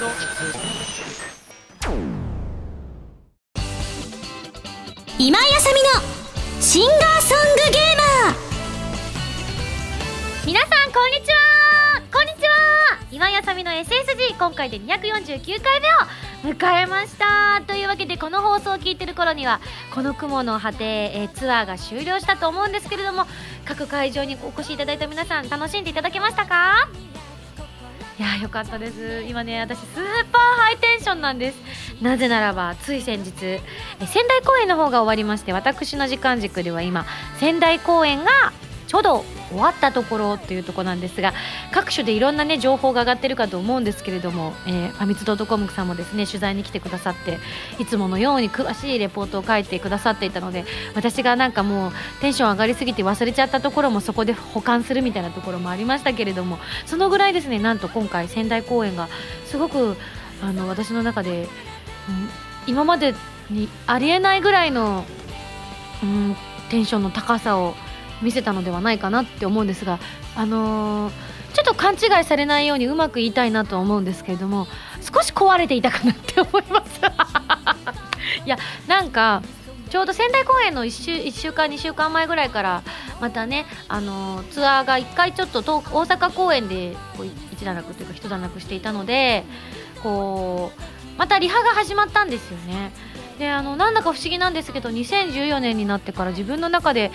今井あさみのシンガーソングゲーマー皆さんこんにちはこんにちは今井あさみの SSG 今回で249回目を迎えました。というわけでこの放送を聞いてる頃にはこの雲の果て、えツアーが終了したと思うんですけれども各会場にお越しいただいた皆さん楽しんでいただけましたか？いやーよかったです。今ね私スーパーハイテンションなんです。なぜならばつい先日え仙台公演の方が終わりまして私の時間軸では今仙台公演がちょうど終わったところっていうところなんですが各所でいろんなね情報が上がってるかと思うんですけれども、えー、ファミツドットコムさんもですね取材に来てくださっていつものように詳しいレポートを書いてくださっていたので私がなんかもうテンション上がりすぎて忘れちゃったところもそこで保管するみたいなところもありましたけれどもそのぐらいですねなんと今回仙台公演がすごくあの私の中で、うん今までにありえないぐらいの、うん、テンションの高さを見せたのではないかなって思うんですが、あのーちょっと勘違いされないようにうまく言いたいなとは思うんですけれども少し壊れていたかなって思います。いやなんかちょうど仙台公演の1週 ,1 週間2週間前ぐらいからまたね、あのーツアーが1回ちょっと大阪公演でこう一段落というか一段落していたのでこうまたリハが始まったんですよね。であのなんだか不思議なんですけど2014年になってから自分の中で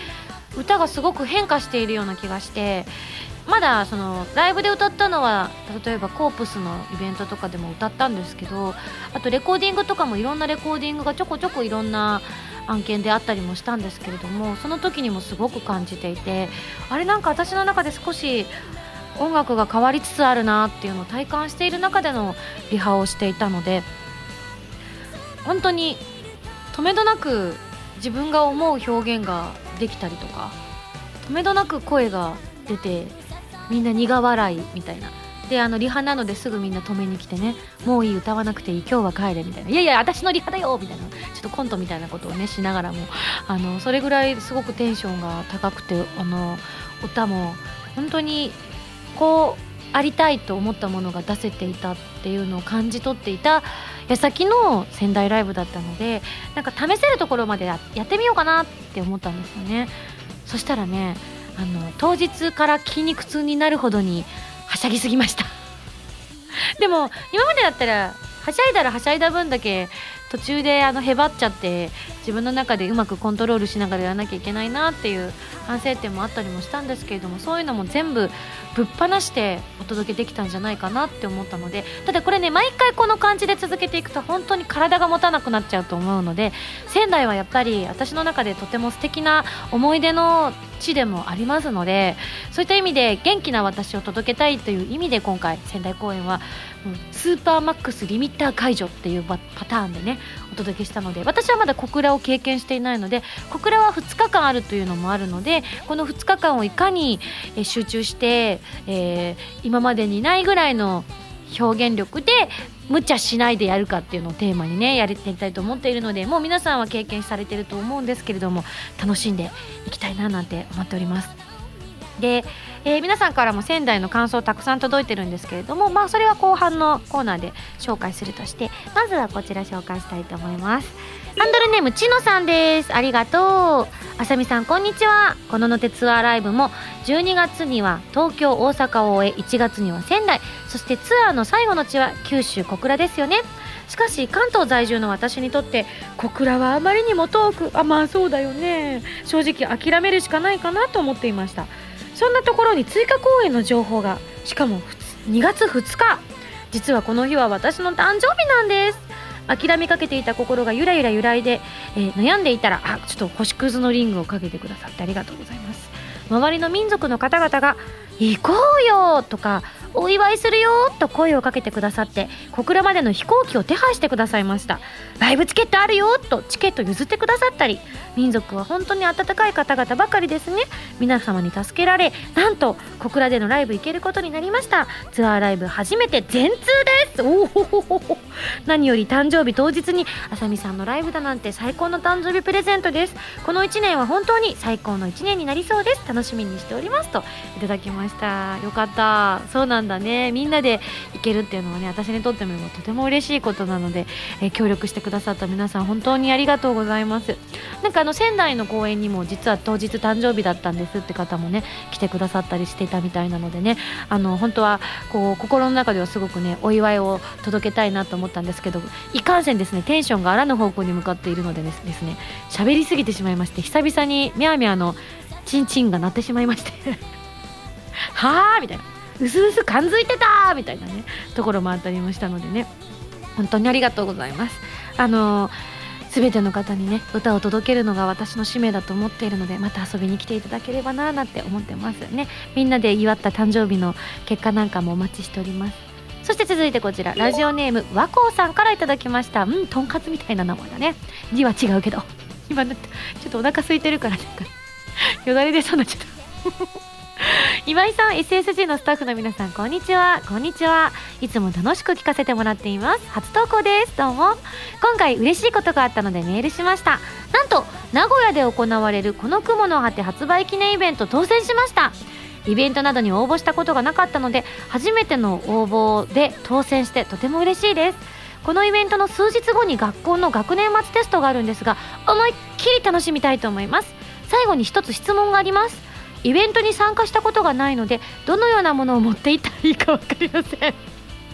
歌がすごく変化しているような気がしてまだそのライブで歌ったのは例えばコープスのイベントとかでも歌ったんですけどあとレコーディングとかもいろんなレコーディングがちょこちょこいろんな案件であったりもしたんですけれどもその時にもすごく感じていてあれなんか私の中で少し音楽が変わりつつあるなっていうのを体感している中でのリハをしていたので本当に止めどなく自分が思う表現ができたりとか止めどなく声が出てみんな苦笑いみたいな。であのリハなのですぐみんな止めに来てねもういい歌わなくていい今日は帰れみたいな。いやいや私のリハだよみたいなちょっとコントみたいなことをねしながらも。あのそれぐらいすごくテンションが高くてあの歌も本当にこうありたいと思ったものが出せていたっていうのを感じ取っていた矢先の仙台ライブだったのでなんか試せるところまでややってみようかなって思ったんですよね。そしたらねあの当日から筋肉痛になるほどにはしゃぎすぎました。でも今までだったらはしゃいだらはしゃいだ分だけ途中であのへばっちゃって自分の中でうまくコントロールしながらやらなきゃいけないなっていう反省点もあったりもしたんですけれどもそういうのも全部ぶっ放してお届けできたんじゃないかなって思ったのでただこれね毎回この感じで続けていくと本当に体が持たなくなっちゃうと思うので仙台はやっぱり私の中でとても素敵な思い出の地でもありますのでそういった意味で元気な私を届けたいという意味で今回仙台公演はうスーパーマックスリミッター解除っていうパパターンでねお届けしたので私はまだ小倉を経験していないので小倉は2日間あるというのもあるのでこの2日間をいかに集中して、えー今までにないぐらいの表現力で無茶しないでやるかっていうのをテーマにねやりたいと思っているのでもう皆さんは経験されてると思うんですけれども楽しんでいきたいななんて思っております。で、えー皆さんからも仙台の感想たくさん届いてるんですけれどもまあそれは後半のコーナーで紹介するとしてまずはこちら紹介したいと思います。ハンドルネームちのさんです。ありがとう。あさみさんこんにちは。こののてツアーライブも12月には東京大阪を終え1月には仙台。そしてツアーの最後の地は九州小倉ですよね。しかし関東在住の私にとって小倉はあまりにも遠くあまあそうだよね。正直諦めるしかないかなと思っていました。そんなところに追加公演の情報がしかも2月2日。実はこの日は私の誕生日なんです。諦めかけていた心がゆらゆら揺らいで、えー悩んでいたらあちょっと星屑のリングをかけてくださってありがとうございます。周りの民族の方々が「行こうよ!」とか「お祝いするよ!」と声をかけてくださって小倉までの飛行機を手配してくださいました。ライブチケットあるよとチケット譲ってくださったり民族は本当に温かい方々ばかりですね。皆様に助けられなんと小倉でのライブ行けることになりました。ツアーライブ初めて全通です。おおほほほほ。何より誕生日当日にあさみさんのライブだなんて最高の誕生日プレゼントです。この1年は本当に最高の1年になりそうです。楽しみにしておりますといただきまました。よかった。そうなんだね。みんなで行けるっていうのはね私にとってもとても嬉しいことなので、えー、協力してくださった皆さん本当にありがとうございます。なんかあの仙台の公演にも実は当日誕生日だったんですって方もね来てくださったりしていたみたいなのでねあの本当はこう心の中ではすごくねお祝いを届けたいなと思ったんですけどいかんせんですねテンションがあらぬ方向に向かっているのでですね喋りすぎてしまいまして久々にミャーミャーのチンチンが鳴ってしまいまして。はあみたいな。うすうす感づいてたみたいなね。ところもあったりもしたのでね。本当にありがとうございます。あの全ての方にね歌を届けるのが私の使命だと思っているのでまた遊びに来ていただければななんて思ってますね。みんなで祝った誕生日の結果なんかもお待ちしております。そして続いてこちらラジオネーム和光さんからいただきました。うんとんかつみたいな名前だね。字は違うけど。今だってちょっとお腹空いてるからなんかよだれ出そうになっちゃった。今井さん SSG のスタッフの皆さんこんにちは。こんにちは。いつも楽しく聞かせてもらっています。初投稿です。どうも。今回嬉しいことがあったのでメールしました。なんと名古屋で行われるこの雲の果て発売記念イベント当選しました。イベントなどに応募したことがなかったので初めての応募で当選してとても嬉しいです。このイベントの数日後に学校の学年末テストがあるんですが思いっきり楽しみたいと思います。最後に一つ質問があります。イベントに参加したことがないのでどのようなものを持っていったらいいか分かりません。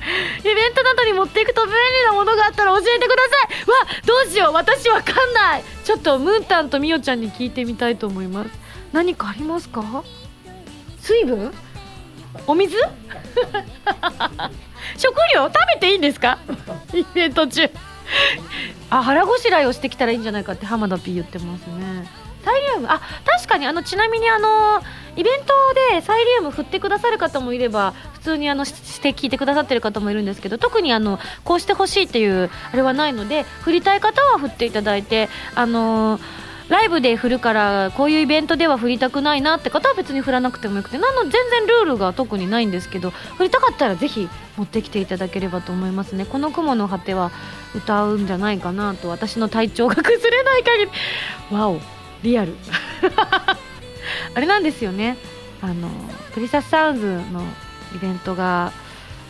イベントなどに持っていくと便利なものがあったら教えてください。わどうしよう。私わかんない。ちょっとムータンとみおちゃんに聞いてみたいと思います。何かありますか？水分？お水？食料？食べていいんですか？イベント中。あ腹ごしらえをしてきたらいいんじゃないかって浜田 P 言ってますね。サイリウム？あ確かにあのちなみにあのイベントでサイリウム振ってくださる方もいれば普通にあのして聞いてくださってる方もいるんですけど特にあのこうしてほしいっていうあれはないので振りたい方は振っていただいてあのライブで振るからこういうイベントでは振りたくないなって方は別に振らなくてもよくてなの全然ルールが特にないんですけど振りたかったらぜひ持ってきていただければと思いますね。この雲の果ては歌うんじゃないかなと私の体調が崩れない限り。わお。リアル。あれなんですよね。あのプリサスサウンズのイベントが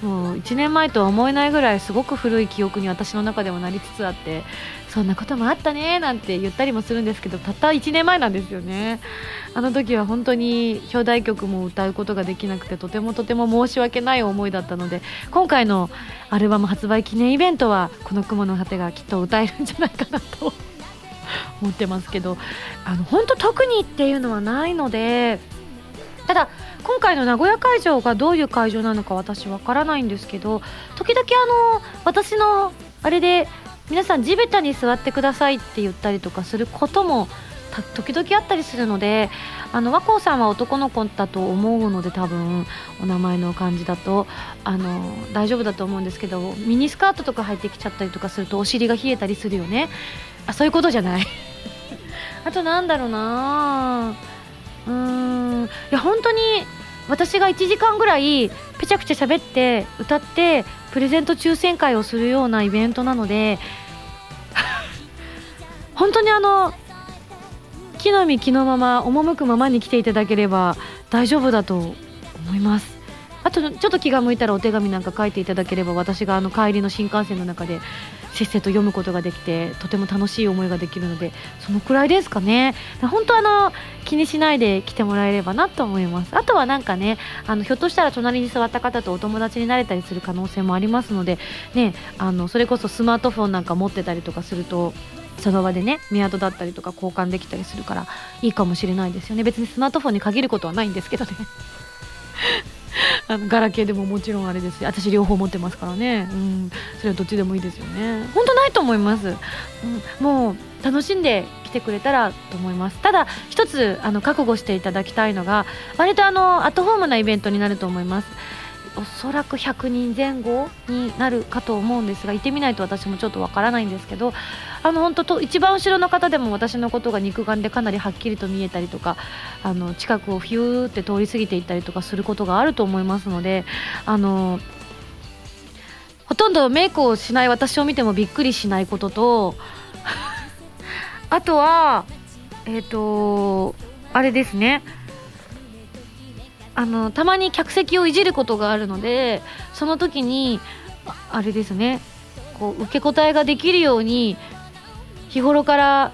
もう1年前とは思えないぐらいすごく古い記憶に私の中でもなりつつあってそんなこともあったねなんて言ったりもするんですけどたった1年前なんですよね。あの時は本当に表題曲も歌うことができなくてとてもとても申し訳ない思いだったので今回のアルバム発売記念イベントはこの「雲の果て」がきっと歌えるんじゃないかなと思ってますけどあの本当特にっていうのはないのでただ今回の名古屋会場がどういう会場なのか私わからないんですけど時々あの私のあれで皆さん地べたに座ってくださいって言ったりとかすることも時々あったりするのであの和光さんは男の子だと思うので多分お名前の感じだとあの大丈夫だと思うんですけどミニスカートとか入ってきちゃったりとかするとお尻が冷えたりするよね。あそういうことじゃない。あとなんだろうな。うーん。いや本当に私が1時間ぐらいぺちゃくちゃ喋って歌ってプレゼント抽選会をするようなイベントなので 本当にあの木の実木のまま赴くままに来ていただければ大丈夫だと思います。あとちょっと気が向いたらお手紙なんか書いていただければ私があの帰りの新幹線の中でせっせと読むことができてとても楽しい思いができるのでそのくらいですかね。本当あの気にしないで来てもらえればなと思います。あとはなんかねあのひょっとしたら隣に座った方とお友達になれたりする可能性もありますのでねあのそれこそスマートフォンなんか持ってたりとかするとその場でねメアドだったりとか交換できたりするからいいかもしれないですよね。別にスマートフォンに限ることはないんですけどね。あのガラケーでももちろんあれですし私両方持ってますからね、うん、それはどっちでもいいですよね。本当ないと思います、うん、もう楽しんで来てくれたらと思います。ただ一つあの覚悟していただきたいのが割とあのアットホームなイベントになると思います。おそらく100人前後になるかと思うんですが行ってみないと私もちょっとわからないんですけどあの本当と一番後ろの方でも私のことが肉眼でかなりはっきりと見えたりとかあの近くをフューって通り過ぎていったりとかすることがあると思いますのであのほとんどメイクをしない私を見てもびっくりしないことと あとはえっ、ー、とあれですね。あのたまに客席をいじることがあるのでその時にあれですねこう受け答えができるように日頃から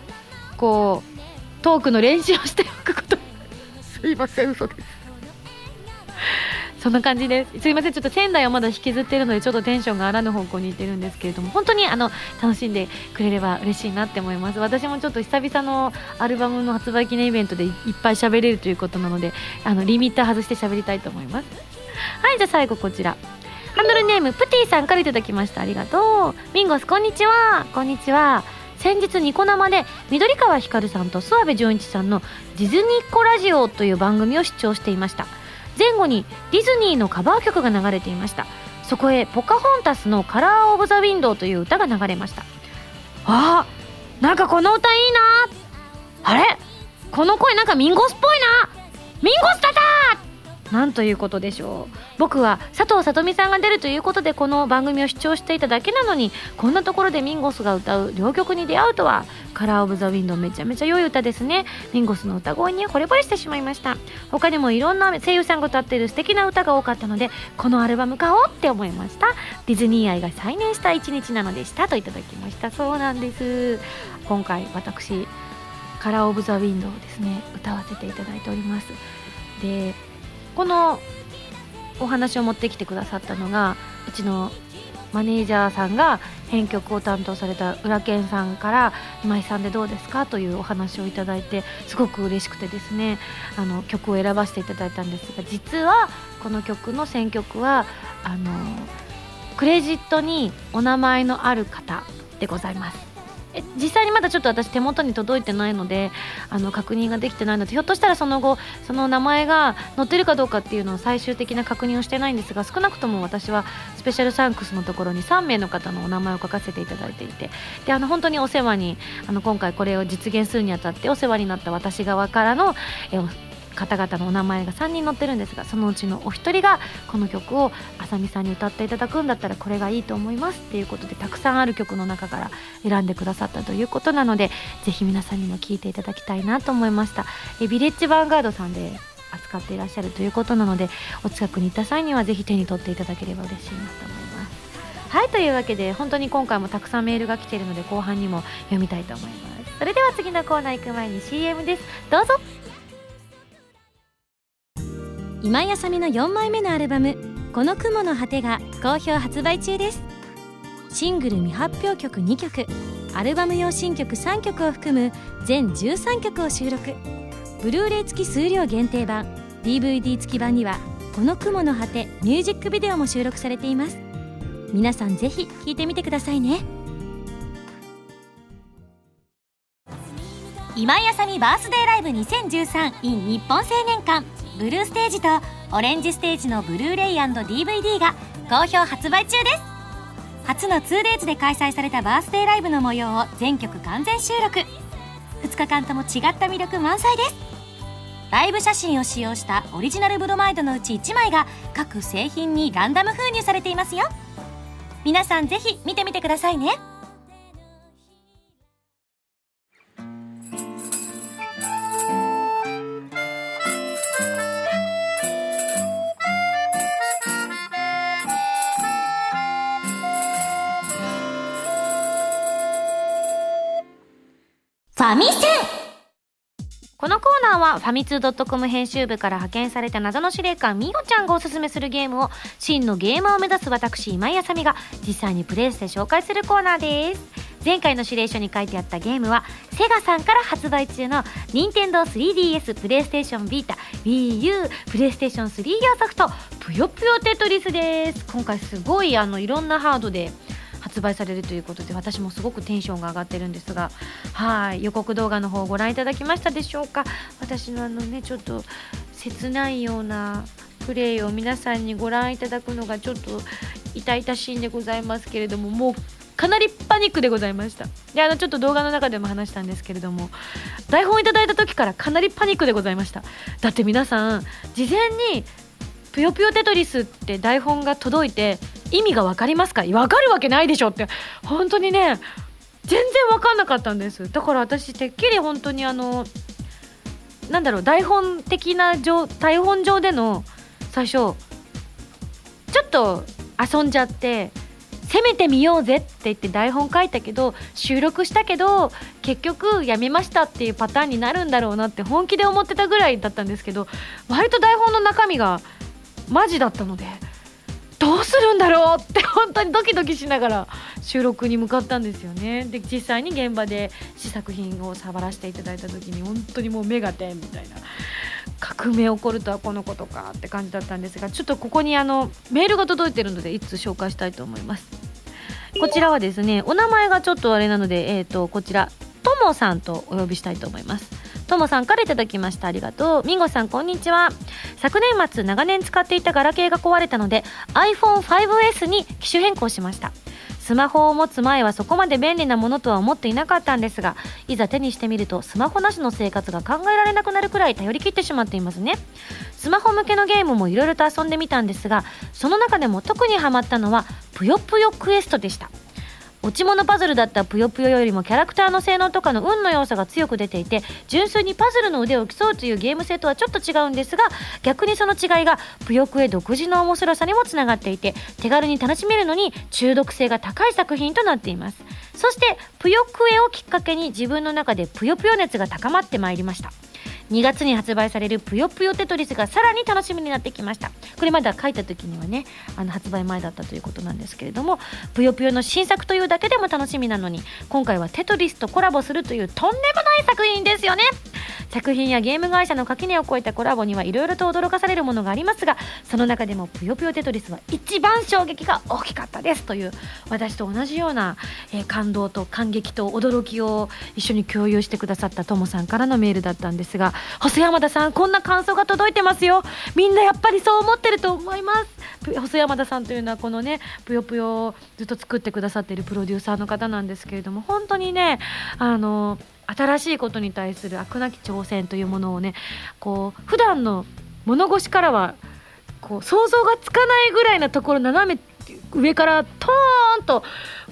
こうトークの練習をしておくこと。すいません嘘です。そんな感じです。すいません。ちょっと仙台をまだ引きずってるのでちょっとテンションがあらぬ方向にいってるんですけれども本当にあの楽しんでくれれば嬉しいなって思います。私もちょっと久々のアルバムの発売記念イベントでいっぱい喋れるということなのであのリミッター外して喋りたいと思います。はいじゃあ最後こちら。ハンドルネームプティさんからいただきました。ありがとう。ミンゴスこんにちは。こんにちは。先日ニコ生で緑川光さんと諏訪部純一さんの「ディズニーコラジオ」という番組を視聴していました。前後にディズニーのカバー曲が流れていました。そこへポカホンタスの「カラー・オブ・ザ・ウィンドウ」という歌が流れました。あーなんかこの歌いいな。あれ？この声なんかミンゴスっぽいな。ミンゴスだったなんということでしょう。僕は佐藤さとみさんが出るということでこの番組を視聴していただけなのにこんなところでミンゴスが歌う両曲に出会うとはカラー・オブ・ザ・ウィンドウめちゃめちゃ良い歌ですね。ミンゴスの歌声に惚れ惚れしてしまいました。他にもいろんな声優さんが歌っている素敵な歌が多かったのでこのアルバム買おうって思いました。ディズニー愛が再燃した一日なのでしたといただきました。そうなんです。今回私カラー・オブ・ザ・ウィンドウをですね歌わせていただいております。でこのお話を持ってきてくださったのがうちのマネージャーさんが編曲を担当された浦健さんから「今井さんでどうですか?」というお話をいただいてすごく嬉しくてですねあの曲を選ばせていただいたんですが実はこの曲の選曲はあのクレジットにお名前のある方でございます。実際にまだちょっと私手元に届いてないのであの確認ができてないのでひょっとしたらその後その名前が載ってるかどうかっていうのを最終的な確認をしてないんですが少なくとも私はスペシャルサンクスのところに3名の方のお名前を書かせていただいていてであの本当にお世話にあの今回これを実現するにあたってお世話になった私側からのえ方々のお名前が3人載ってるんですがそのうちのお一人がこの曲をあさみさんに歌っていただくんだったらこれがいいと思います。っていうことでたくさんある曲の中から選んでくださったということなのでぜひ皆さんにも聴いていただきたいなと思いました。えビレッジヴァンガードさんで扱っていらっしゃるということなのでお近くに行った際にはぜひ手に取っていただければ嬉しいなと思います。はいというわけで本当に今回もたくさんメールが来ているので後半にも読みたいと思います。それでは次のコーナー行く前に CM です。どうぞ。今井あさみの4枚目のアルバム「この雲の果て」が好評発売中です。シングル未発表曲2曲アルバム用新曲3曲を含む全13曲を収録。ブルーレイ付き数量限定版 DVD 付き版には「この雲の果て」ミュージックビデオも収録されています。皆さんぜひ聴いてみてくださいね。今井あさみバースデーライブ 2013in 日本青年館。ブルーステージとオレンジステージのブルーレイ &DVD が好評発売中です。初の 2days で開催されたバースデーライブの模様を全曲完全収録。2日間とも違った魅力満載です。ライブ写真を使用したオリジナルブロマイドのうち1枚が各製品にランダム封入されていますよ。皆さんぜひ見てみてくださいね。ァミセン。このコーナーはファミツー .com 編集部から派遣された謎の司令官みごちゃんがおすすめするゲームを真のゲーマーを目指す私今井あさみが実際にプレイして紹介するコーナーです。前回の指令書に書いてあったゲームはセガさんから発売中の任天堂 3DS プレイステーションビータ WiiU プレイステーション3用ソフトぷよぷよテトリスです。今回すごいあのいろんなハードで発売されるということで私もすごくテンションが上がってるんですがはい予告動画の方をご覧いただきましたでしょうか？私のあのねちょっと切ないようなプレイを皆さんにご覧いただくのがちょっと痛々しいんでございますけれどももうかなりパニックでございました。であのちょっと動画の中でも話したんですけれども台本いただいた時からかなりパニックでございました。だって皆さん事前に「ぷよぷよテトリス」って台本が届いて意味が分かりますか？分かるわけないでしょって。本当にね全然分かんなかったんです。だから私てっきり本当にあのなんだろう台本的な上台本上での最初ちょっと遊んじゃって攻めてみようぜって言って台本書いたけど収録したけど結局やめましたっていうパターンになるんだろうなって本気で思ってたぐらいだったんですけど割と台本の中身がマジだったのでどうするんだろうって本当にドキドキしながら収録に向かったんですよね。で実際に現場で試作品を触らせていただいた時に本当にもう目が点みたいな。革命起こるとはこのことかって感じだったんですがちょっとここにあのメールが届いてるのでいつ紹介したいと思います。こちらはですねお名前がちょっとあれなのでえっ、ー、とこちら。ともさんとお呼びしたいと思います。ともさんからいただきました。ありがとう。みんごさんこんにちは。昨年末長年使っていたガラケーが壊れたので iPhone5S に機種変更しました。スマホを持つ前はそこまで便利なものとは思っていなかったんですがいざ手にしてみるとスマホなしの生活が考えられなくなるくらい頼り切ってしまっていますね。スマホ向けのゲームもいろいろと遊んでみたんですがその中でも特にハマったのはぷよぷよクエストでした。落ち物パズルだったぷよぷよよりもキャラクターの性能とかの運の要素が強く出ていて純粋にパズルの腕を競うというゲーム性とはちょっと違うんですが逆にその違いがぷよぷよ独自の面白さにもつながっていて手軽に楽しめるのに中毒性が高い作品となっています。そしてぷよくえをきっかけに自分の中でぷよぷよ熱が高まってまいりました。2月に発売されるぷよぷよテトリスがさらに楽しみになってきました。これまだ書いた時にはねあの発売前だったということなんですけれどもぷよぷよの新作というだけでも楽しみなのに今回はテトリスとコラボするというとんでもない作品ですよね。作品やゲーム会社の垣根を越えたコラボにはいろいろと驚かされるものがありますがその中でもぷよぷよテトリスは一番衝撃が大きかったですという私と同じような、えー、感動と感激と驚きを一緒に共有してくださったともさんからのメールだったんですが細山田さんこんな感想が届いてますよ。みんなやっぱりそう思ってると思います。細山田さんというのはこのねぷよぷよをずっと作ってくださっているプロデューサーの方なんですけれども本当にねあの新しいことに対する飽くなき挑戦というものをねこう普段の物腰からはこう想像がつかないぐらいなところ斜め上からトーンと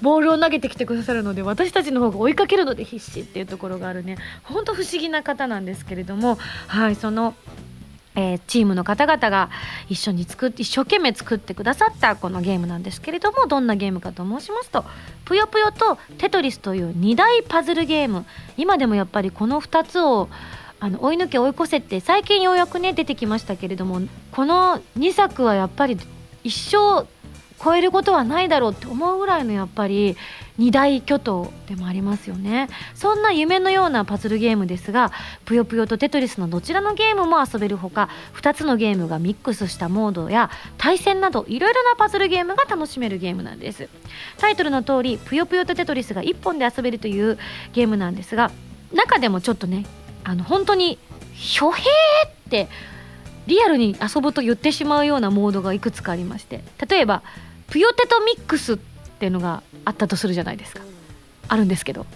ボールを投げてきてくださるので私たちの方が追いかけるので必死っていうところがあるね。ほんと不思議な方なんですけれどもはいそのえー、チームの方々が一緒に作って一生懸命作ってくださったこのゲームなんですけれどもどんなゲームかと申しますと「ぷよぷよ」と「テトリス」という2大パズルゲーム。今でもやっぱりこの2つをあの追い抜け追い越せって最近ようやくね出てきましたけれどもこの2作はやっぱり一生超えることはないだろうって思うぐらいのやっぱり二大巨頭でもありますよね。そんな夢のようなパズルゲームですがぷよぷよとテトリスのどちらのゲームも遊べるほか2つのゲームがミックスしたモードや対戦などいろいろなパズルゲームが楽しめるゲームなんです。タイトルの通りぷよぷよとテトリスが1本で遊べるというゲームなんですが中でもちょっとねあの本当にひょへーってリアルに遊ぶと言ってしまうようなモードがいくつかありまして例えばぷよテトミックスっていうのがあったとするじゃないですか。あるんですけど。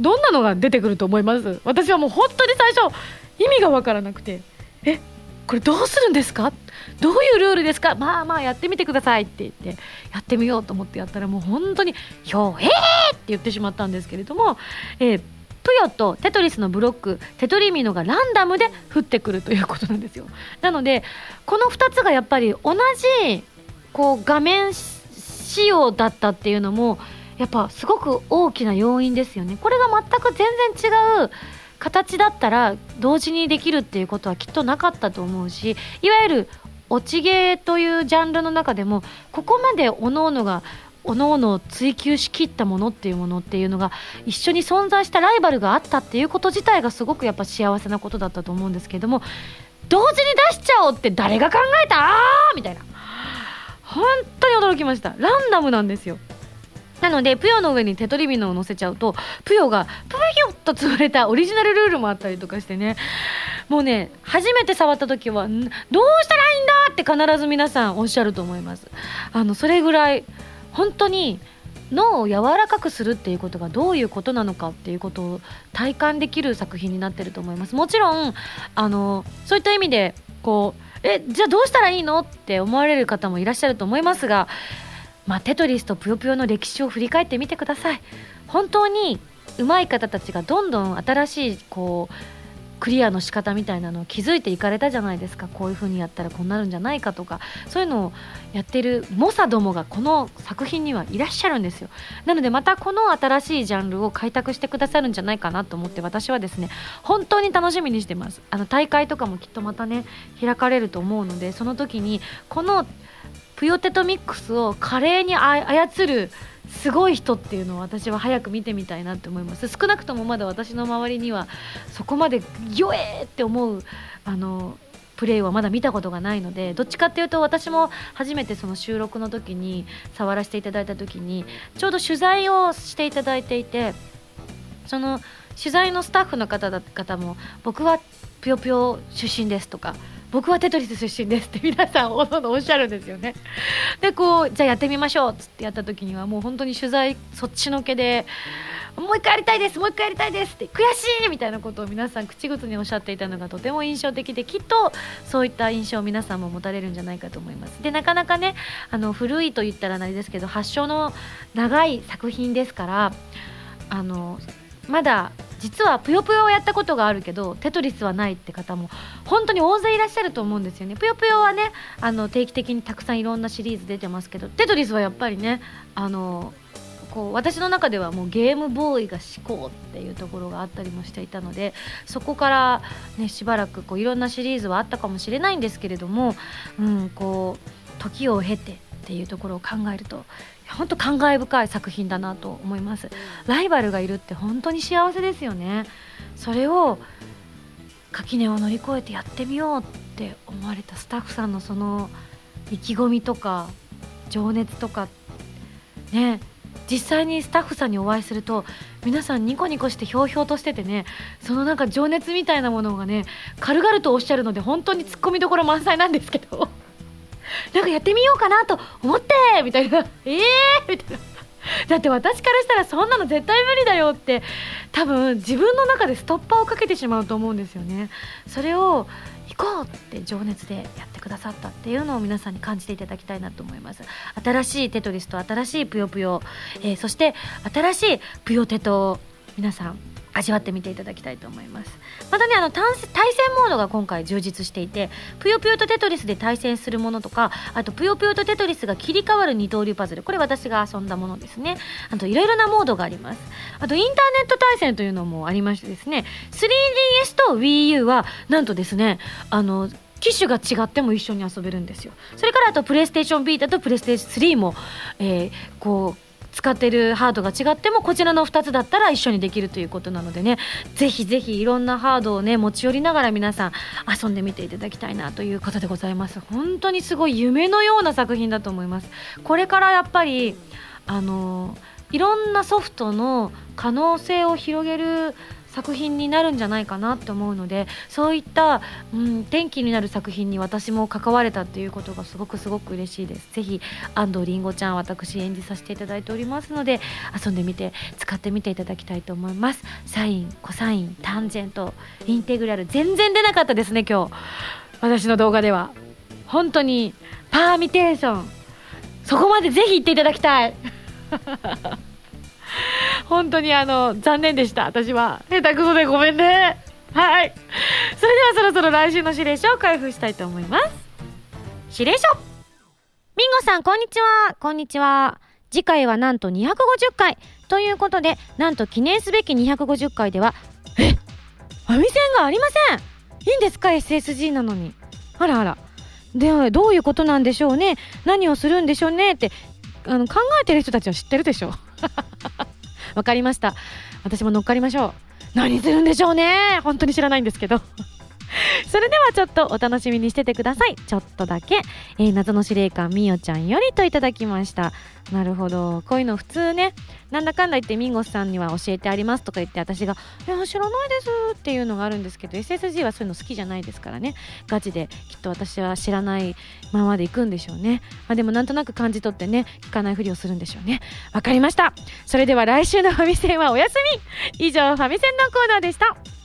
どんなのが出てくると思います？私はもう本当に最初意味が分からなくて。えこれどうするんですか？どういうルールですか？まあまあやってみてくださいって言ってやってみようと思ってやったらもう本当に「ひょうえー!」って言ってしまったんですけれども、えー、ぷよとテトリスのブロックテトリミノがランダムで降ってくるということなんですよ。なのでこの2つがやっぱり同じこう画面仕様だったっていうのもやっぱすごく大きな要因ですよね。これが全く全然違う形だったら同時にできるっていうことはきっとなかったと思うしいわゆる落ちゲーというジャンルの中でもここまで各々が各々追求しきったものっていうものっていうのが一緒に存在したライバルがあったっていうこと自体がすごくやっぱ幸せなことだったと思うんですけれども同時に出しちゃおうって誰が考えた？みたいな。本当に驚きました。ランダムなんですよ。なので、ぷよの上にテトリビノを乗せちゃうと、ぷよがぷよっと潰れたオリジナルルールもあったりとかしてね、もうね、初めて触った時は、どうしたらいいんだって必ず皆さんおっしゃると思います。あの、それぐらい、本当に脳を柔らかくするっていうことがどういうことなのかっていうことを体感できる作品になってると思います。もちろんあのそういった意味でこうえじゃあどうしたらいいのって思われる方もいらっしゃると思いますが、まあ、テトリスとぷよぷよの歴史を振り返ってみてください。本当に上手い方たちがどんどん新しいこうクリアの仕方みたいなのを気づいていかれたじゃないですか。こういう風にやったらこうなるんじゃないかとか。そういうのをやってる猛者どもがこの作品にはいらっしゃるんですよ。なのでまたこの新しいジャンルを開拓してくださるんじゃないかなと思って私はですね本当に楽しみにしてます。あの大会とかもきっとまたね開かれると思うのでその時にこのプヨテトミックスを華麗に操るすごい人っていうのを私は早く見てみたいなって思います。少なくともまだ私の周りにはそこまでよえって思うあのプレイはまだ見たことがないのでどっちかっていうと私も初めてその収録の時に触らせていただいた時にちょうど取材をしていただいていてその取材のスタッフの方々も僕はぷよぷよ出身ですとか僕はテトリス出身ですって皆さんおのおっしゃるんですよね。でこうじゃあやってみましょうっつってやった時にはもう本当に取材そっちのけでもう一回やりたいですもう一回やりたいですって悔しいみたいなことを皆さん口々におっしゃっていたのがとても印象的できっとそういった印象を皆さんも持たれるんじゃないかと思います。でなかなかねあの古いと言ったらあれですけど発祥の長い作品ですからあのまだ実はぷよぷよをやったことがあるけどテトリスはないって方も本当に大勢いらっしゃると思うんですよね。ぷよぷよはねあの定期的にたくさんいろんなシリーズ出てますけどテトリスはやっぱりねあのこう私の中ではもうゲームボーイが至高っていうところがあったりもしていたのでそこから、ね、しばらくこういろんなシリーズはあったかもしれないんですけれども、うん、こう時を経てっていうところを考えると本当感慨深い作品だなと思います。ライバルがいるって本当に幸せですよね。それを垣根を乗り越えてやってみようって思われたスタッフさんのその意気込みとか情熱とかね。実際にスタッフさんにお会いすると皆さんニコニコしてひょうひょうとしててね。そのなんか情熱みたいなものがね軽々とおっしゃるので本当にツッコミどころ満載なんですけど。なんかやってみようかなと思ってみたいな。え えー、みたいな。だって私からしたらそんなの絶対無理だよって多分自分の中でストッパーをかけてしまうと思うんですよね。それを行こうって情熱でやってくださったっていうのを皆さんに感じていただきたいなと思います。新しいテトリスと新しいぷよぷよ、えー、そして新しいぷよテト皆さん味わってみていただきたいと思います。またねあの対戦モードが今回充実していてぷよぷよとテトリスで対戦するものとかあとぷよぷよとテトリスが切り替わる二刀流パズル。これ私が遊んだものですね。あといろいろなモードがあります。あとインターネット対戦というのもありましてですね 3DS と WiiU はなんとですねあの機種が違っても一緒に遊べるんですよ。それからあとプレイステーションビータとプレイステーション3も、えー、こう使ってるハードが違ってもこちらの2つだったら一緒にできるということなのでね。ぜひぜひいろんなハードをね持ち寄りながら皆さん遊んでみていただきたいなということでございます。本当にすごい夢のような作品だと思います。これからやっぱりあのいろんなソフトの可能性を広げる作品になるんじゃないかなって思うのでそういった、うん、転機になる作品に私も関われたっていうことがすごくすごく嬉しいです。ぜひ安藤りんごちゃん私演じさせていただいておりますので遊んでみて使ってみていただきたいと思います。サインコサインタンジェントインテグラル全然出なかったですね今日。私の動画では。本当にパーミテーション。そこまでぜひ行っていただきたい。本当にあの残念でした。私は。下手くそでごめんね。はい。それではそろそろ来週の指令書を開封したいと思います。指令書。ミンゴさんこんにちは。こんにちは。次回はなんと250回ということでなんと記念すべき250回ではえ？ファミセンがありません。いいんですか？SSG なのに。あらあら。ではどういうことなんでしょうね。何をするんでしょうねってあの考えてる人たちは知ってるでしょ。わかりました。私も乗っかりましょう。何するんでしょうね。本当に知らないんですけど。それではちょっとお楽しみにしててください。ちょっとだけ、えー、謎の司令官みよちゃんよりといただきました。なるほど。こういうの普通ね。なんだかんだ言ってミンゴスさんには教えてありますとか言って私が「いや知らないです」っていうのがあるんですけど SSG はそういうの好きじゃないですからね。ガチできっと私は知らないままでいくんでしょうね、まあ、でもなんとなく感じ取ってね聞かないふりをするんでしょうね。わかりました。それでは来週のファミセンはお休み。以上ファミセンのコーナーでした。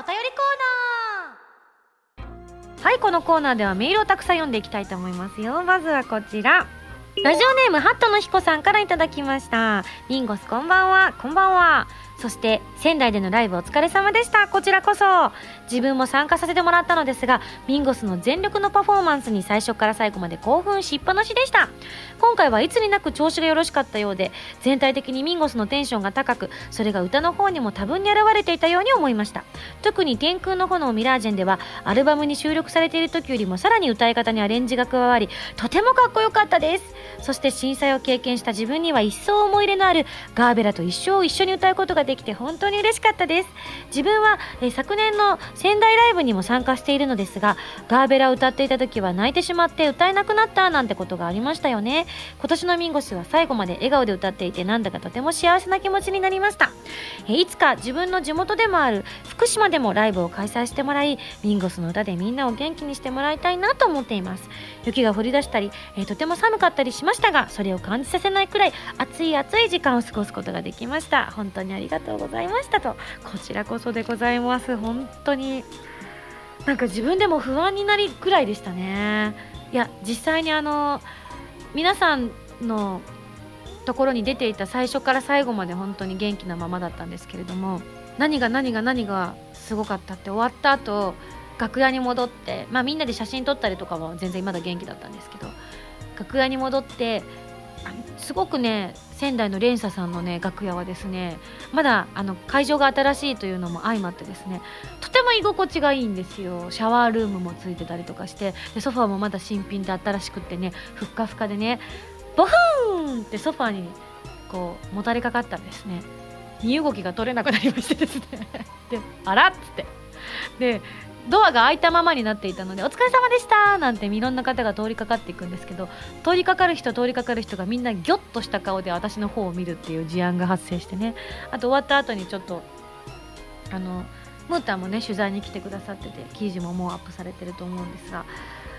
お便りコーナー。はいこのコーナーではメールをたくさん読んでいきたいと思いますよ。まずはこちら。ラジオネームハットの彦さんから頂きました。リンゴスこんばんは。こんばんは。そして仙台でのライブお疲れ様でした。こちらこそ。自分も参加させてもらったのですがミンゴスの全力のパフォーマンスに最初から最後まで興奮しっぱなしでした。今回はいつになく調子がよろしかったようで全体的にミンゴスのテンションが高くそれが歌の方にも多分に現れていたように思いました。特に「天空の炎ミラージェン」ではアルバムに収録されている時よりもさらに歌い方にアレンジが加わりとてもかっこよかったです。そして震災を経験した自分には一層思い入れのあるガーベラと一生一緒に歌うことができて本当に嬉しかったです。自分は、え昨年の仙台ライブにも参加しているのですがガーベラを歌っていた時は泣いてしまって歌えなくなったなんてことがありましたよね。今年のミンゴスは最後まで笑顔で歌っていてなんだかとても幸せな気持ちになりました。えいつか自分の地元でもある福島でもライブを開催してもらいミンゴスの歌でみんなを元気にしてもらいたいなと思っています。雪が降り出したり、えー、とても寒かったりしましたがそれを感じさせないくらい暑い暑い時間を過ごすことができました。本当にありがとうございましたと。こちらこそでございます。本当に。なんか自分でも不安になりくらいでしたね。いや実際にあの皆さんのところに出ていた最初から最後まで本当に元気なままだったんですけれども何が何が何がすごかったって終わった後楽屋に戻って、まあ、みんなで写真撮ったりとかは全然まだ元気だったんですけど楽屋に戻ってすごくね仙台の連鎖さんのね楽屋はですねまだあの会場が新しいというのも相まってですねとても居心地がいいんですよ。シャワールームもついてたりとかしてでソファーもまだ新品で新しくってねふっかふかでねボフーンってソファーにこうもたれかかったんですね。身動きが取れなくなりましてですね。であらっつって。でドアが開いたままになっていたので「お疲れ様でした」なんていろんな方が通りかかっていくんですけど通りかかる人通りかかる人がみんなギョッとした顔で私の方を見るっていう事案が発生してね。あと終わった後にちょっとあのムータンもね取材に来てくださってて記事ももうアップされてると思うんですが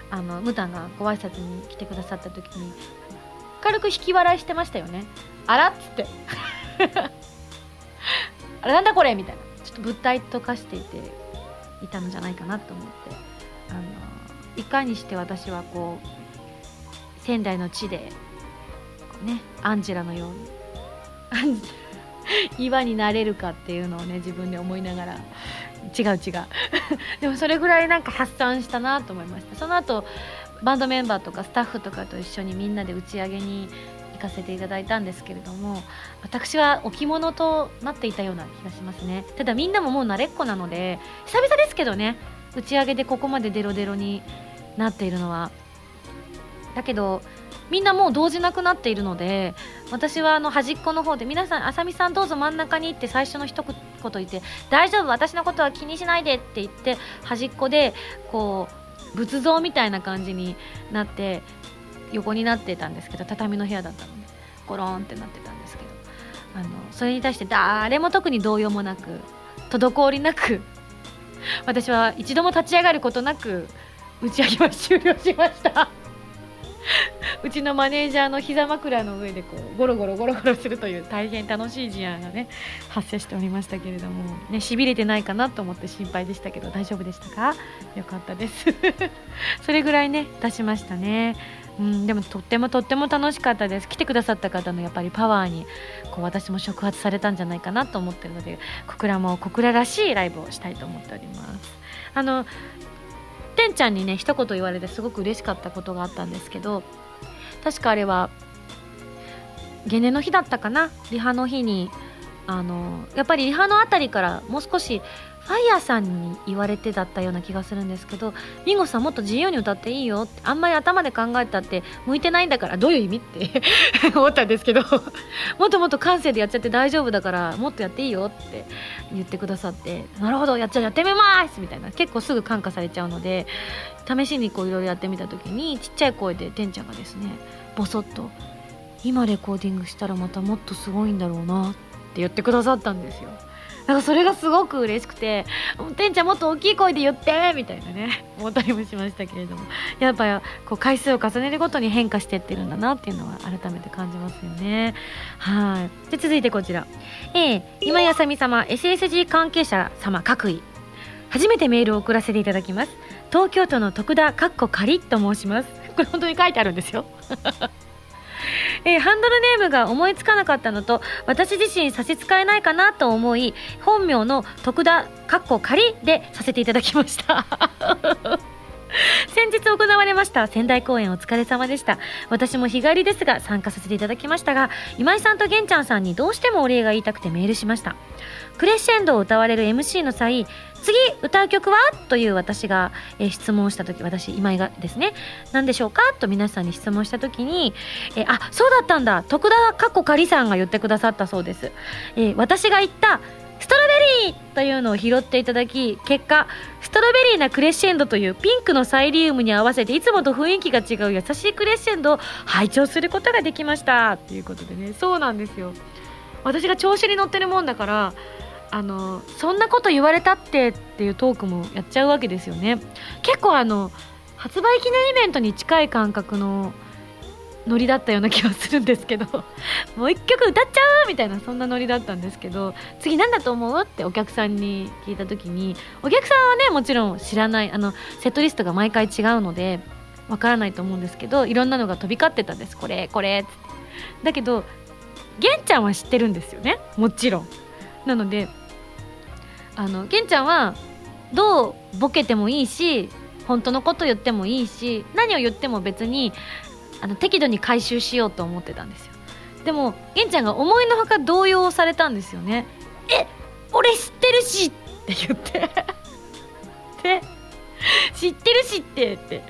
あのムータンがご挨拶に来てくださった時に軽く引き笑いしてましたよね。あらっつって。あれなんだこれみたいな。ちょっと物体と化していていたのじゃないかなと思って。あのいかにして私はこう仙台の地でねアンジェラのように岩になれるかっていうのをね自分で思いながら違う違う。でもそれぐらいなんか発散したなと思いました。その後バンドメンバーとかスタッフとかと一緒にみんなで打ち上げにかせていただいたんですけれども私は置物となっていたような気がしますね。ただみんなももう慣れっこなので久々ですけどね打ち上げでここまでデロデロになっているのは。だけどみんなもう動じなくなっているので私はあの端っこの方で皆さんあさみさんどうぞ真ん中に行って最初の一言言って大丈夫私のことは気にしないでって言って端っこでこう仏像みたいな感じになって横になってたんですけど畳の部屋だったのでゴロンってなってたんですけど。あのそれに対して誰も特に動揺もなく滞りなく私は一度も立ち上がることなく打ち上げは終了しました。うちのマネージャーの膝枕の上でこうゴロゴロゴロゴロするという大変楽しい事案がね発生しておりましたけれどもね痺れてないかなと思って心配でしたけど大丈夫でしたか？よかったです。それぐらいね出しましたね。うん、でもとってもとっても楽しかったです。来てくださった方のやっぱりパワーにこう私も触発されたんじゃないかなと思ってるので小倉も小倉らしいライブをしたいと思っております。あのてんちゃんにね一言言われてすごく嬉しかったことがあったんですけど確かあれはゲネの日だったかな？リハの日にあのやっぱりリハの辺りからもう少しファイヤーさんに言われてだったような気がするんですけどミンゴさんもっと自由に歌っていいよってあんまり頭で考えたって向いてないんだからどういう意味って 思ったんですけどもっともっと感性でやっちゃって大丈夫だからもっとやっていいよって言ってくださってなるほどやっちゃやってみますみたいな結構すぐ感化されちゃうので試しにこういろいろやってみた時にちっちゃい声でてんちゃんがですねボソッと「今レコーディングしたらまたもっとすごいんだろうな」って言ってくださったんですよ。なんかそれがすごく嬉しくて「てんちゃんもっと大きい声で言って!」みたいなね思ったりもしましたけれどもやっぱこう回数を重ねるごとに変化していってるんだなっていうのは改めて感じますよね。はい。で続いてこちら、えー、今やさみ様 SSG 関係者様各位初めてメールを送らせていただきます。東京都の徳田かっこかりと申します。これ本当に書いてあるんですよ。えー、ハンドルネームが思いつかなかったのと私自身差し支えないかなと思い本名の徳田かっこ仮でさせていただきました。先日行われました仙台公演お疲れ様でした。私も日帰りですが参加させていただきましたが今井さんと玄ちゃんさんにどうしてもお礼が言いたくてメールしました。クレッシェンドを歌われる MC の際次歌う曲は？という私が、え、質問した時私今井がですね何でしょうか？と皆さんに質問した時に、えー、あそうだったんだ。徳田かっこかりさんが言ってくださったそうです、え、私が言ったストロベリーというのを拾っていただき結果ストロベリーなクレッシェンドというピンクのサイリウムに合わせていつもと雰囲気が違う優しいクレッシェンドを拝聴することができました。ということでねそうなんですよ。私が調子に乗ってるもんだからあのそんなこと言われたってっていうトークもやっちゃうわけですよね。結構あの発売記念イベントに近い感覚のノリだったような気がするんですけど もう一曲歌っちゃうみたいなそんなノリだったんですけど次何だと思う？ってお客さんに聞いた時にお客さんはねもちろん知らないあのセットリストが毎回違うのでわからないと思うんですけどいろんなのが飛び交ってたんです。これこれ。つってだけど玄ちゃんは知ってるんですよね？もちろん。なのであの玄ちゃんはどうボケてもいいし本当のこと言ってもいいし何を言っても別にあの適度に回収しようと思ってたんですよ。でも玄ちゃんが思いのほか動揺されたんですよね。え俺 知ってるしって言って。で知ってるしってって。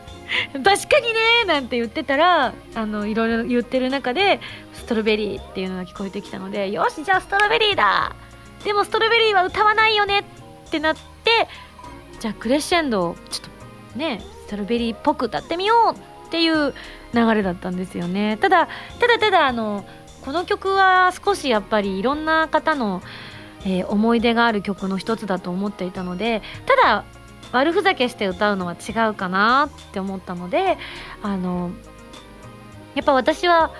確かにねなんて言ってたらあのいろいろ言ってる中でストロベリーっていうのが聞こえてきたのでよしじゃあストロベリーだでもストロベリーは歌わないよねってなってじゃあクレッシェンドをちょっとねストロベリーっぽく歌ってみようっていう流れだったんですよね。ただただただあのこの曲は少しやっぱりいろんな方の、えー、思い出がある曲の一つだと思っていたのでただ悪ふざけして歌うのは違うかなって思ったのであのやっぱ私は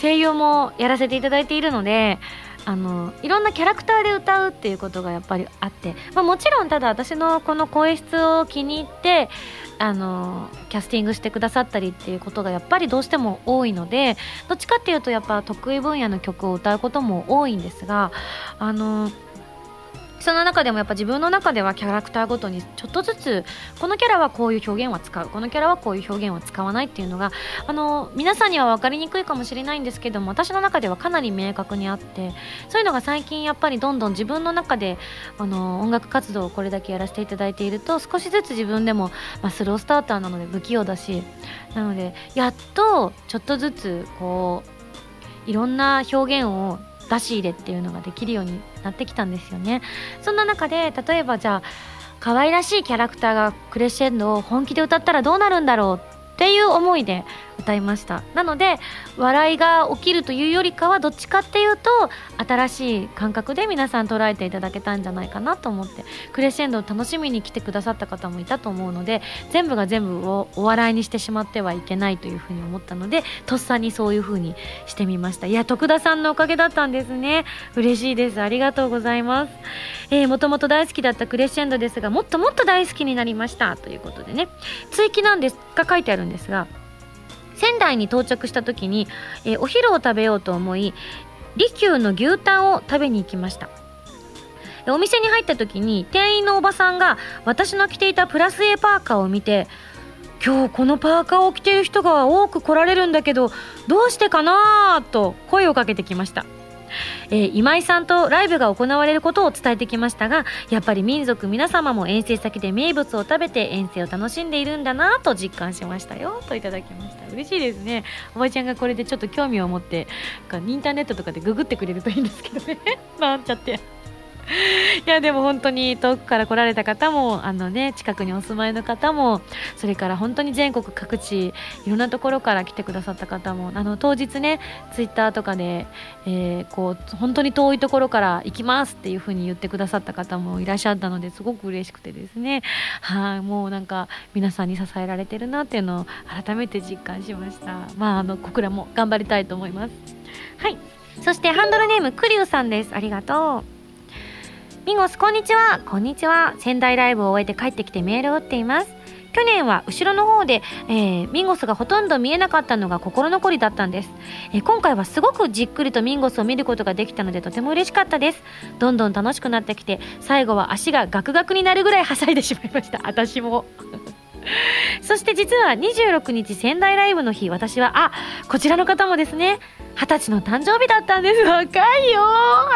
声優もやらせていただいているのであのいろんなキャラクターで歌うっていうことがやっぱりあって、まあ、もちろんただ私のこの声質を気に入ってあのキャスティングしてくださったりっていうことがやっぱりどうしても多いのでどっちかっていうとやっぱ得意分野の曲を歌うことも多いんですがあのその中でもやっぱ自分の中ではキャラクターごとにちょっとずつこのキャラはこういう表現は使うこのキャラはこういう表現は使わないっていうのがあの皆さんには分かりにくいかもしれないんですけども私の中ではかなり明確にあってそういうのが最近やっぱりどんどん自分の中であの音楽活動をこれだけやらせていただいていると少しずつ自分でも、まあ、スロースターターなので不器用だしなのでやっとちょっとずつこういろんな表現を出し入れっていうのができるようになってきたんですよね。そんな中で例えばじゃあ可愛らしいキャラクターがクレッシェンドを本気で歌ったらどうなるんだろうっていう思いで歌いました。なので笑いが起きるというよりかはどっちかっていうと新しい感覚で皆さん捉えていただけたんじゃないかなと思ってクレッシェンドを楽しみに来てくださった方もいたと思うので全部が全部をお笑いにしてしまってはいけないというふうに思ったのでとっさにそういうふうにしてみました。いや徳田さんのおかげだったんですね。嬉しいです。ありがとうございます。えー、もともと大好きだったクレッシェンドですがもっともっと大好きになりました。ということでね。追記なんですが書いてあるんですが仙台に到着した時に、えー、お昼を食べようと思い利休の牛タンを食べに行きました。お店に入った時に店員のおばさんが私の着ていたプラス A パーカーを見て今日このパーカーを着ている人が多く来られるんだけどどうしてかなと声をかけてきました。えー、今井さんとライブが行われることを伝えてきましたがやっぱり民族皆様も遠征先で名物を食べて遠征を楽しんでいるんだなと実感しましたよ。といただきました。嬉しいですね。おばちゃんがこれでちょっと興味を持ってインターネットとかでググってくれるといいんですけどね。なんちゃって。いやでも本当に遠くから来られた方もあの、ね、近くにお住まいの方もそれから本当に全国各地いろんなところから来てくださった方もあの当日ねツイッターとかで、えー、こう本当に遠いところから行きますっていう風に言ってくださった方もいらっしゃったのですごく嬉しくてですね。はいもうなんか皆さんに支えられてるなっていうのを改めて実感しました。まああの小倉も頑張りたいと思います。はい。そしてハンドルネームクリュウさんです。ありがとう。ミンゴスこんにちは。こんにちは。仙台ライブを終えて帰ってきてメールを打っています。去年は後ろの方で、えー、ミンゴスがほとんど見えなかったのが心残りだったんです、えー、今回はすごくじっくりとミンゴスを見ることができたのでとても嬉しかったです。どんどん楽しくなってきて最後は足がガクガクになるぐらいはしゃいでしまいました。私も。そして実は26日仙台ライブの日私はあこちらの方もですね。二十歳の誕生日だったんです。若いよ。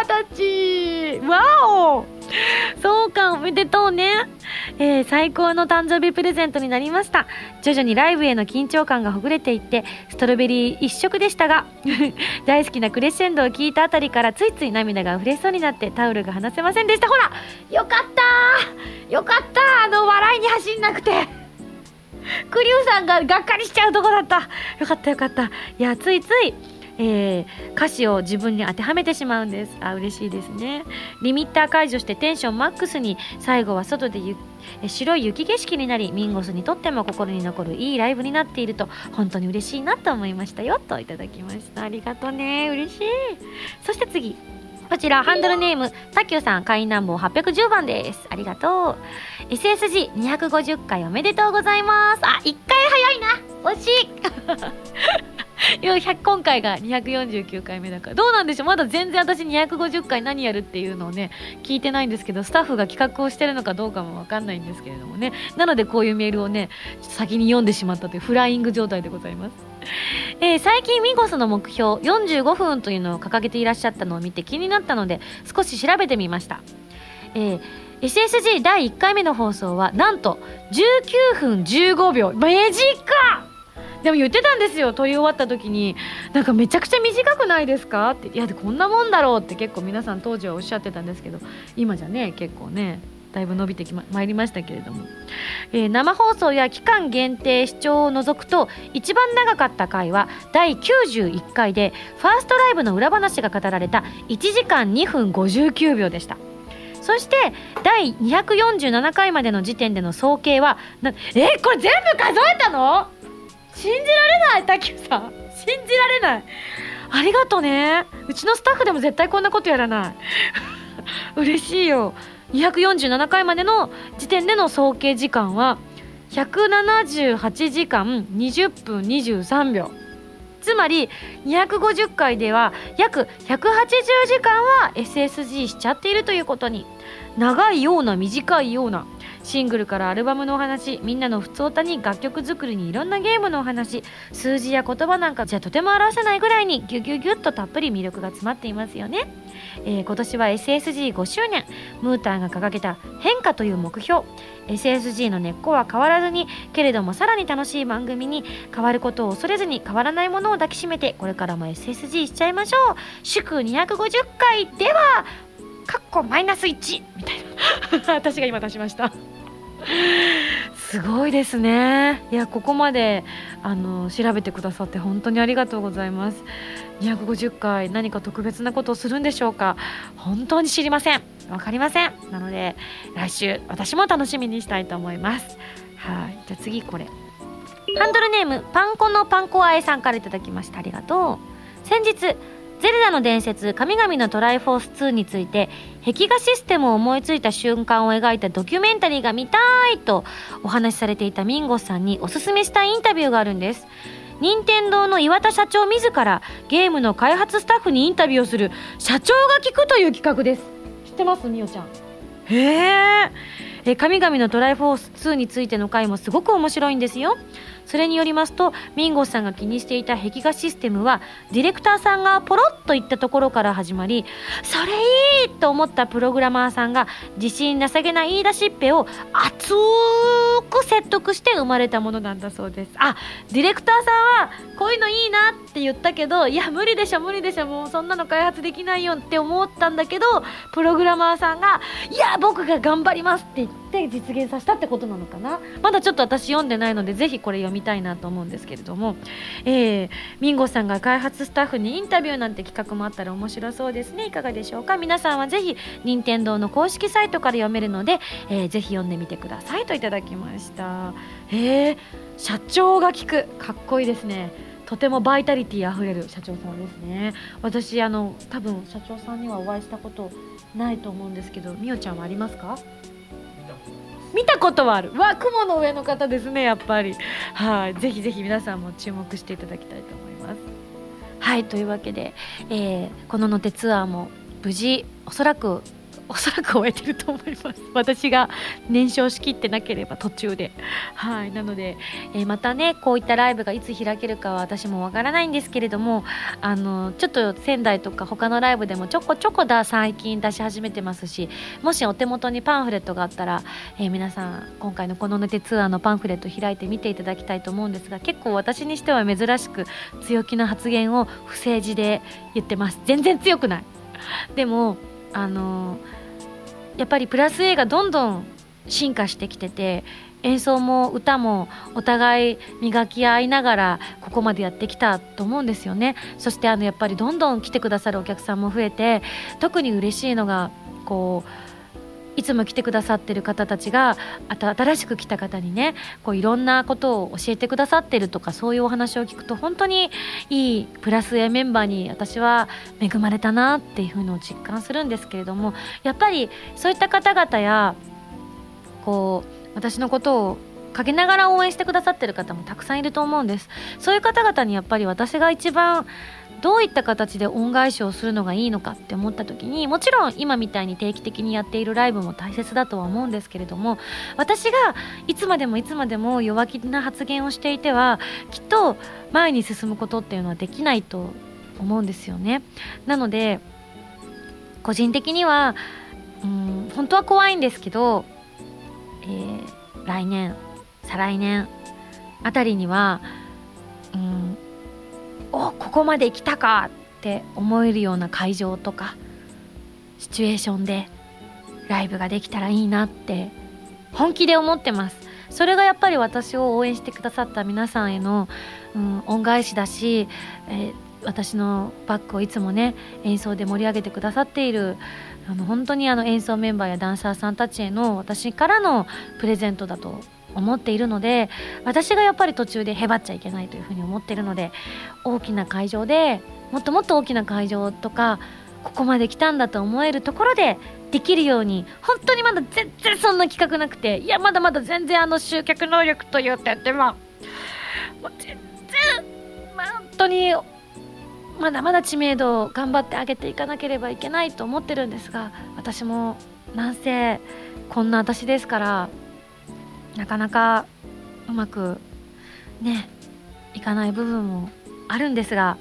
二十歳。わお。そうかおめでとうね、えー、最高の誕生日プレゼントになりました。徐々にライブへの緊張感がほぐれていってストロベリー一色でしたが 大好きなクレッシェンドを聞いたあたりからついつい涙が溢れそうになってタオルが離せませんでした。ほらよかった。よかった。あの笑いに走んなくて。クリュウさんががっかりしちゃうとこだった。よかったよかった。いやついついえー、歌詞を自分に当てはめてしまうんです。あ嬉しいですね。リミッター解除してテンションマックスに最後は外でゆ白い雪景色になりミンゴスにとっても心に残るいいライブになっていると本当に嬉しいなと思いましたよといただきました。ありがとうね。嬉しい。そして次。こちらハンドルネームさきゅうさん会員ナンバー810番です。ありがとう。SSG250 回おめでとうございます。あ1回早いな。惜しい。今回が249回目だから。どうなんでしょう？まだ全然私250回何やるっていうのをね聞いてないんですけどスタッフが企画をしてるのかどうかも分かんないんですけれどもね。なのでこういうメールをね先に読んでしまったというフライング状態でございます、えー、最近ミゴスの目標45分というのを掲げていらっしゃったのを見て気になったので少し調べてみました、えー SSG 第1回目の放送はなんと19分15秒。短っでも言ってたんですよ撮り終わった時に。なんかめちゃくちゃ短くないですか？って。いやこんなもんだろうって結構皆さん当時はおっしゃってたんですけど。今じゃね結構ねだいぶ伸びてきままいりましたけれども、えー、生放送や期間限定視聴を除くと一番長かった回は第91回でファーストライブの裏話が語られた1時間2分59秒でした。そして第247回までの時点での総計はなえー、これ全部数えたの？られない卓球さん。信じられない。ありがとね。うちのスタッフでも絶対こんなことやらない。嬉しいよ。247回までの時点での総計時間は178時間20分23秒。つまり250回では約180時間は SSG しちゃっているということに。長いような短いような。シングルからアルバムのお話みんなの普通歌に楽曲作りにいろんなゲームのお話数字や言葉なんかじゃとても表せないぐらいにギュギュギュッとたっぷり魅力が詰まっていますよね、えー、今年は SSG5 周年ムーターが掲げた変化という目標。SSG の根っこは変わらずにけれどもさらに楽しい番組に変わることを恐れずに変わらないものを抱きしめてこれからも SSG しちゃいましょう。祝250回ではかっこマイナス1みたいな。私が今出しました。すごいですね。いやここまであの調べてくださって本当にありがとうございます。250回何か特別なことをするんでしょうか？本当に知りません。分かりません。なので来週私も楽しみにしたいと思います。はい。じゃあ次これ。ハンドルネームパンコのパンコあえさんからいただきました。ありがとう。先日ゼルダの伝説神々のトライフォース2について壁画システムを思いついた瞬間を描いたドキュメンタリーが見たいとお話しされていたミンゴさんにおすすめしたいインタビューがあるんです。任天堂の岩田社長自らゲームの開発スタッフにインタビューをする。社長が聞くという企画です。知ってますみおちゃん。へえ神々のトライフォース2についての回もすごく面白いんですよ。それによりますとミンゴスさんが気にしていた壁画システムはディレクターさんがポロッと言ったところから始まりそれいいと思ったプログラマーさんが自信なさげな言い出しっぺを熱く説得して生まれたものなんだそうです。あディレクターさんはこういうのいいなって言ったけどいや無理でしょ無理でしょもうそんなの開発できないよって思ったんだけどプログラマーさんがいや僕が頑張りますって言って実現させたってことなのかな？まだちょっと私読んでないのでぜひこれ読みみたいなと思うんですけれども、えー、ミンゴさんが開発スタッフにインタビューなんて企画もあったら面白そうですね。いかがでしょうか？皆さんはぜひ任天堂の公式サイトから読めるので、えー、ぜひ読んでみてください。といただきました。えー、社長が聞く。かっこいいですね。とてもバイタリティあふれる社長さんですね。私あの多分社長さんにはお会いしたことないと思うんですけどみおちゃんはありますか？見たことはある。わ雲の上の方ですねやっぱり。はい。ぜひぜひ皆さんも注目していただきたいと思います。はいというわけで、えー、こののてツアーも無事おそらくおそらく終えてると思います。私が燃焼しきってなければ途中で。はい。なので、えー、またねこういったライブがいつ開けるかは私もわからないんですけれどもあのちょっと仙台とか他のライブでもちょこちょこだ最近出し始めてますしもしお手元にパンフレットがあったら、えー、皆さん今回のこのネテツアーのパンフレット開いて見ていただきたいと思うんですが結構私にしては珍しく強気な発言を不正字で言ってます。全然強くない。でもあのーやっぱりプラス A がどんどん進化してきてて演奏も歌もお互い磨き合いながらここまでやってきたと思うんですよね。そしてあのやっぱりどんどん来てくださるお客さんも増えて特に嬉しいのがこういつも来てくださってる方たちが新しく来た方にねこういろんなことを教えてくださってるとかそういうお話を聞くと本当にいいプラス A メンバーに私は恵まれたなっていうのを実感するんですけれどもやっぱりそういった方々やこう私のことをかけながら応援してくださってる方もたくさんいると思うんです。そういう方々にやっぱり私が一番どういった形で恩返しをするのがいいのかって思った時にもちろん今みたいに定期的にやっているライブも大切だとは思うんですけれども私がいつまでもいつまでも弱気な発言をしていてはきっと前に進むことっていうのはできないと思うんですよね。なので個人的にはうん本当は怖いんですけど、えー、来年再来年あたりにはうんおここまで来たかって思えるような会場とかシチュエーションでライブができたらいいなって本気で思ってます。それがやっぱり私を応援してくださった皆さんへの、うん、恩返しだし、えー、私のバックをいつもね演奏で盛り上げてくださっているあの本当にあの演奏メンバーやダンサーさんたちへの私からのプレゼントだと思っているので私がやっぱり途中でへばっちゃいけないというふうに思っているので大きな会場でもっともっと大きな会場とかここまで来たんだと思えるところでできるように本当にまだ全然そんな企画なくていやまだまだ全然あの集客能力という点ではもう全然、本当にまだまだ知名度を頑張って上げていかなければいけないと思ってるんですが私もなんせこんな私ですからなかなかうまくねいかない部分もあるんですが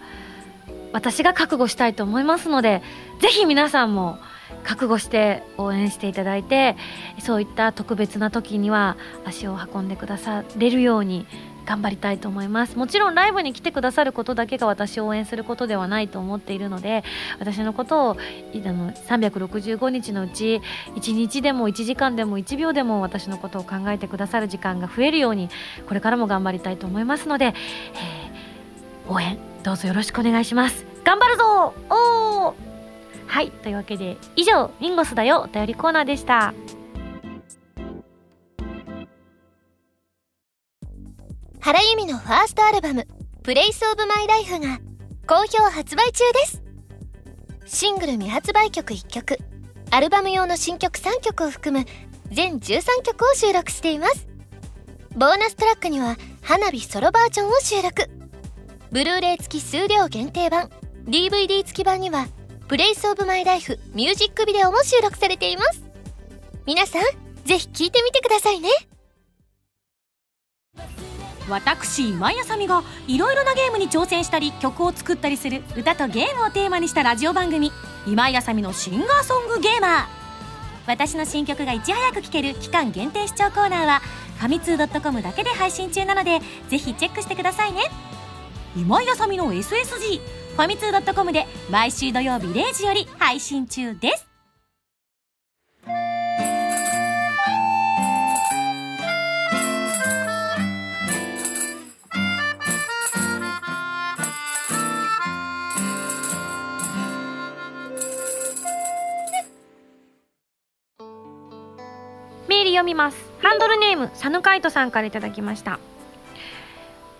私が覚悟したいと思いますのでぜひ皆さんも覚悟して応援していただいてそういった特別な時には足を運んでくだされるように頑張りたいと思います。もちろんライブに来てくださることだけが私を応援することではないと思っているので私のことをあの365日のうち1日でも1時間でも1秒でも私のことを考えてくださる時間が増えるようにこれからも頑張りたいと思いますので、えー、応援どうぞよろしくお願いします。頑張るぞ!おはいというわけで以上ミンゴスだよお便りコーナーでした。原由美のファーストアルバム「プレイスオブマイライフが好評発売中です。シングル未発売曲1曲アルバム用の新曲3曲を含む全13曲を収録しています。ボーナストラックには花火ソロバージョンを収録。ブルーレイ付き数量限定版 DVD 付き版にはプレイスオブマイライフミュージックビデオも収録されています。皆さんぜひ聴いてみてくださいね。私今井あさみがいろいろなゲームに挑戦したり曲を作ったりする歌とゲームをテーマにしたラジオ番組「今井あさみのシンガーソングゲーマー」私の新曲がいち早く聴ける期間限定視聴コーナーはファミツー .com だけで配信中なのでぜひチェックしてくださいね。今井あさみの SSG ファミツー .com で毎週土曜日0時より配信中です。読みます。ハンドルネームサヌカイトさんからいただきました。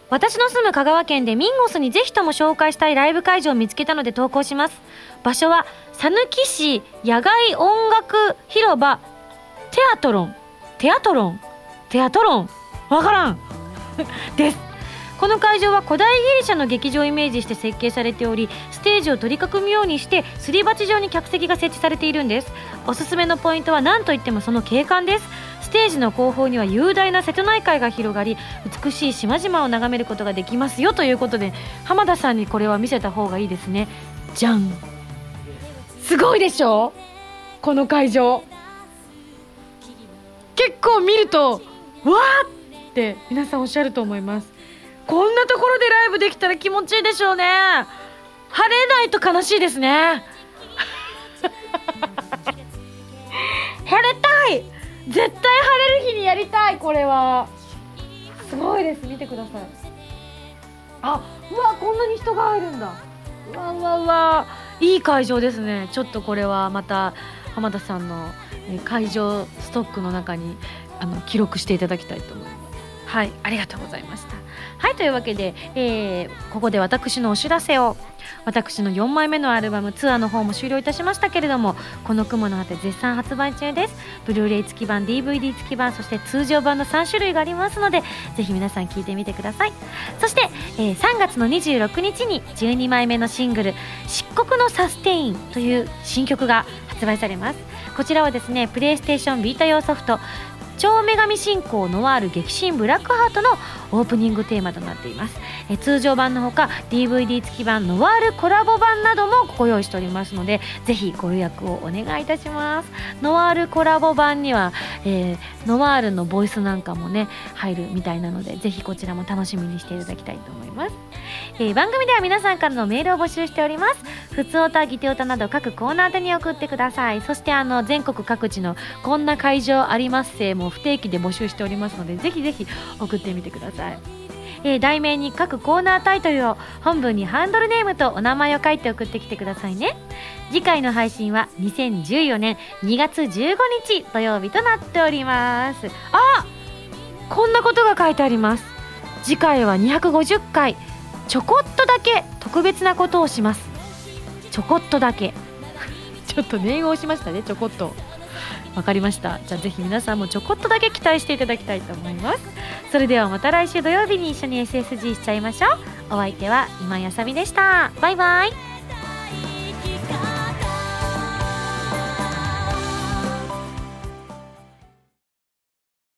私の住む香川県でミンゴスにぜひとも紹介したいライブ会場を見つけたので投稿します。場所は讃岐市野外音楽広場テアトロン。テアトロン？テアトロン？わからん。です。この会場は古代ギリシャの劇場をイメージして設計されておりステージを取り囲むようにしてすり鉢状に客席が設置されているんです。おすすめのポイントは何といってもその景観です。ステージの後方には雄大な瀬戸内海が広がり美しい島々を眺めることができますよということで浜田さんにこれは見せた方がいいですね。じゃん。すごいでしょ？この会場。結構見るとわーって皆さんおっしゃると思います。こんなところでライブできたら気持ちいいでしょうね。晴れないと悲しいですね。晴れたい。絶対晴れる日にやりたいこれは。すごいです。見てください。あうわこんなに人が入るんだ。うわうわうわ。いい会場ですね。ちょっとこれはまた浜田さんの会場ストックの中にあの記録していただきたいと思います。はいありがとうございました。はいというわけで、えー、ここで私のお知らせを。私の4枚目のアルバムツアーの方も終了いたしましたけれどもこの雲の果て絶賛発売中です。ブルーレイ付き版 DVD 付き版そして通常版の3種類がありますのでぜひ皆さん聴いてみてください。そして、えー、3月の26日に12枚目のシングル「漆黒のサステイン」という新曲が発売されます。こちらはですねプレイステーションビータ用ソフト超女神信仰ノワール激震ブラックハートのオープニングテーマとなっています。え通常版のほか DVD 付き版ノワールコラボ版などもご用意しておりますのでぜひご予約をお願いいたします。ノワールコラボ版には、えー、ノワールのボイスなんかもね入るみたいなのでぜひこちらも楽しみにしていただきたいと思います、えー、番組では皆さんからのメールを募集しております。ふつおたぎておたなど各コーナーでに送ってください。そしてあの全国各地のこんな会場ありますせも不定期で募集しておりますのでぜひぜひ送ってみてください。えー、題名に各コーナータイトルを本文にハンドルネームとお名前を書いて送ってきてくださいね。次回の配信は2014年2月15日土曜日となっております。あこんなことが書いてあります。次回は250回ちょこっとだけ特別なことをします。ちょこっとだけ。ちょっと念を押しましたねちょこっと。わかりました。じゃあぜひ皆さんもちょこっとだけ期待していただきたいと思います。それではまた来週土曜日に一緒に SSG しちゃいましょう。お相手は今やさみでした。バイバイ。